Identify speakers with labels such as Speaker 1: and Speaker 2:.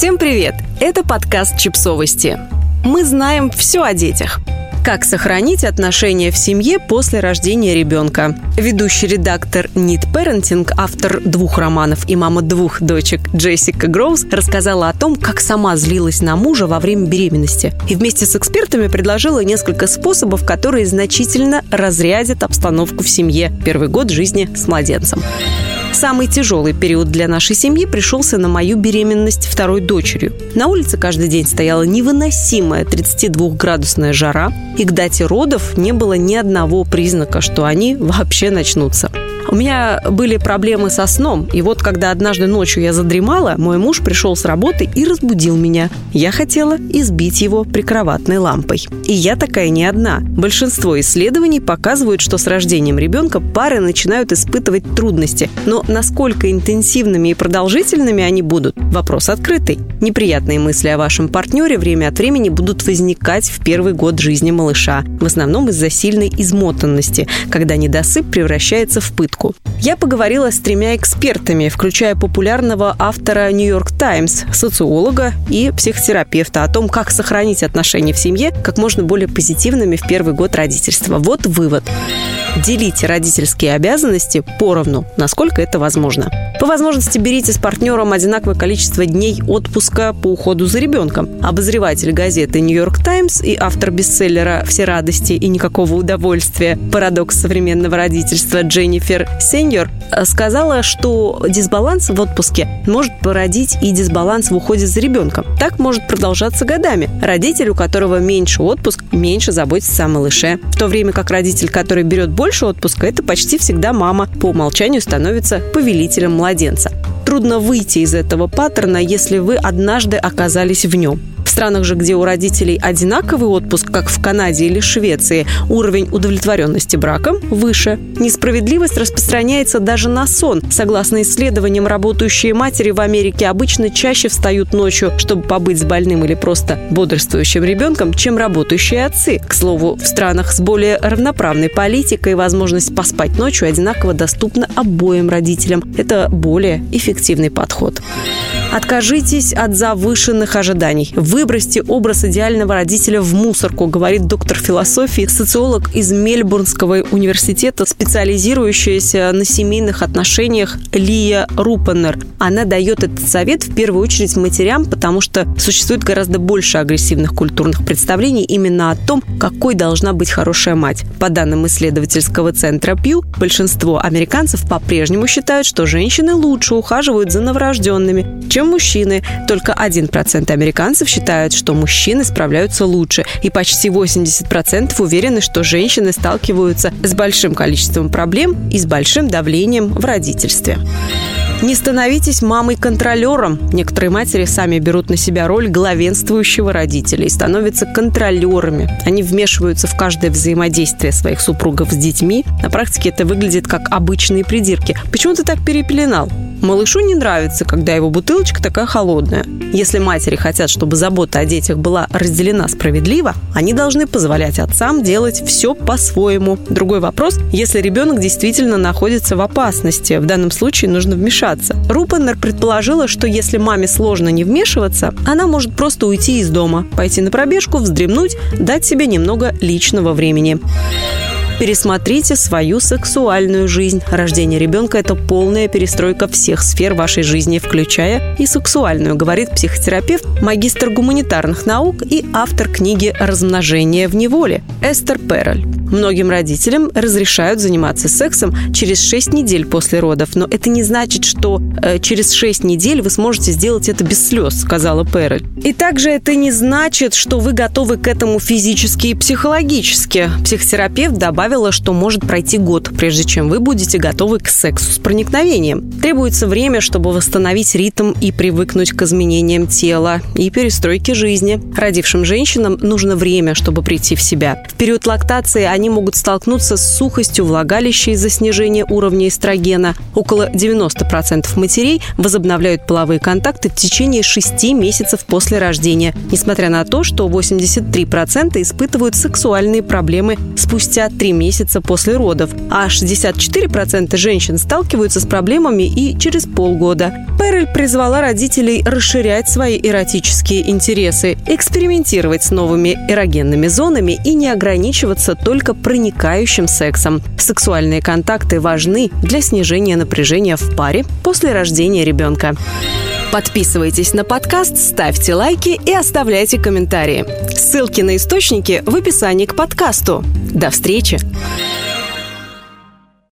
Speaker 1: Всем привет! Это подкаст «Чипсовости». Мы знаем все о детях. Как сохранить отношения в семье после рождения ребенка? Ведущий редактор Нит Parenting, автор двух романов и мама двух дочек Джессика Гроуз рассказала о том, как сама злилась на мужа во время беременности. И вместе с экспертами предложила несколько способов, которые значительно разрядят обстановку в семье первый год жизни с младенцем. Самый тяжелый период для нашей семьи пришелся на мою беременность второй дочерью. На улице каждый день стояла невыносимая 32-градусная жара, и к дате родов не было ни одного признака, что они вообще начнутся. У меня были проблемы со сном, и вот когда однажды ночью я задремала, мой муж пришел с работы и разбудил меня. Я хотела избить его прикроватной лампой. И я такая не одна. Большинство исследований показывают, что с рождением ребенка пары начинают испытывать трудности. Но насколько интенсивными и продолжительными они будут – вопрос открытый. Неприятные мысли о вашем партнере время от времени будут возникать в первый год жизни малыша. В основном из-за сильной измотанности, когда недосып превращается в пытку ошибку. Я поговорила с тремя экспертами, включая популярного автора «Нью-Йорк Таймс», социолога и психотерапевта о том, как сохранить отношения в семье как можно более позитивными в первый год родительства. Вот вывод. Делите родительские обязанности поровну, насколько это возможно. По возможности берите с партнером одинаковое количество дней отпуска по уходу за ребенком. Обозреватель газеты «Нью-Йорк Таймс» и автор бестселлера «Все радости и никакого удовольствия. Парадокс современного родительства» Дженнифер Сеньор сказала, что дисбаланс в отпуске может породить и дисбаланс в уходе за ребенком. Так может продолжаться годами. Родитель, у которого меньше отпуск, меньше заботится о малыше. В то время как родитель, который берет больше отпуска, это почти всегда мама. По умолчанию становится повелителем младенца. Трудно выйти из этого паттерна, если вы однажды оказались в нем странах же, где у родителей одинаковый отпуск, как в Канаде или Швеции, уровень удовлетворенности браком выше. Несправедливость распространяется даже на сон. Согласно исследованиям, работающие матери в Америке обычно чаще встают ночью, чтобы побыть с больным или просто бодрствующим ребенком, чем работающие отцы. К слову, в странах с более равноправной политикой возможность поспать ночью одинаково доступна обоим родителям. Это более эффективный подход. Откажитесь от завышенных ожиданий. Выбросьте образ идеального родителя в мусорку, говорит доктор философии, социолог из Мельбурнского университета, специализирующаяся на семейных отношениях Лия Рупенер. Она дает этот совет в первую очередь матерям, потому что существует гораздо больше агрессивных культурных представлений именно о том, какой должна быть хорошая мать. По данным исследовательского центра Пью, большинство американцев по-прежнему считают, что женщины лучше ухаживают за новорожденными, чем чем мужчины. Только 1% американцев считают, что мужчины справляются лучше. И почти 80% уверены, что женщины сталкиваются с большим количеством проблем и с большим давлением в родительстве. Не становитесь мамой-контролером. Некоторые матери сами берут на себя роль главенствующего родителя и становятся контролерами. Они вмешиваются в каждое взаимодействие своих супругов с детьми. На практике это выглядит как обычные придирки. Почему ты так перепеленал? Малышу не нравится, когда его бутылочка такая холодная. Если матери хотят, чтобы забота о детях была разделена справедливо, они должны позволять отцам делать все по-своему. Другой вопрос, если ребенок действительно находится в опасности, в данном случае нужно вмешаться. Рупенер предположила, что если маме сложно не вмешиваться, она может просто уйти из дома, пойти на пробежку, вздремнуть, дать себе немного личного времени. Пересмотрите свою сексуальную жизнь. Рождение ребенка – это полная перестройка всех сфер вашей жизни, включая и сексуальную, говорит психотерапевт, магистр гуманитарных наук и автор книги «Размножение в неволе» Эстер Перрель. Многим родителям разрешают заниматься сексом через 6 недель после родов, но это не значит, что э, через 6 недель вы сможете сделать это без слез, сказала Перрель. И также это не значит, что вы готовы к этому физически и психологически. Психотерапевт добавила, что может пройти год, прежде чем вы будете готовы к сексу с проникновением. Требуется время, чтобы восстановить ритм и привыкнуть к изменениям тела и перестройке жизни. Родившим женщинам нужно время, чтобы прийти в себя. В период лактации они они могут столкнуться с сухостью влагалища из-за снижения уровня эстрогена. Около 90% матерей возобновляют половые контакты в течение 6 месяцев после рождения, несмотря на то, что 83% испытывают сексуальные проблемы спустя 3 месяца после родов, а 64% женщин сталкиваются с проблемами и через полгода. Перель призвала родителей расширять свои эротические интересы, экспериментировать с новыми эрогенными зонами и не ограничиваться только проникающим сексом. Сексуальные контакты важны для снижения напряжения в паре после рождения ребенка. Подписывайтесь на подкаст, ставьте лайки и оставляйте комментарии. Ссылки на источники в описании к подкасту. До встречи!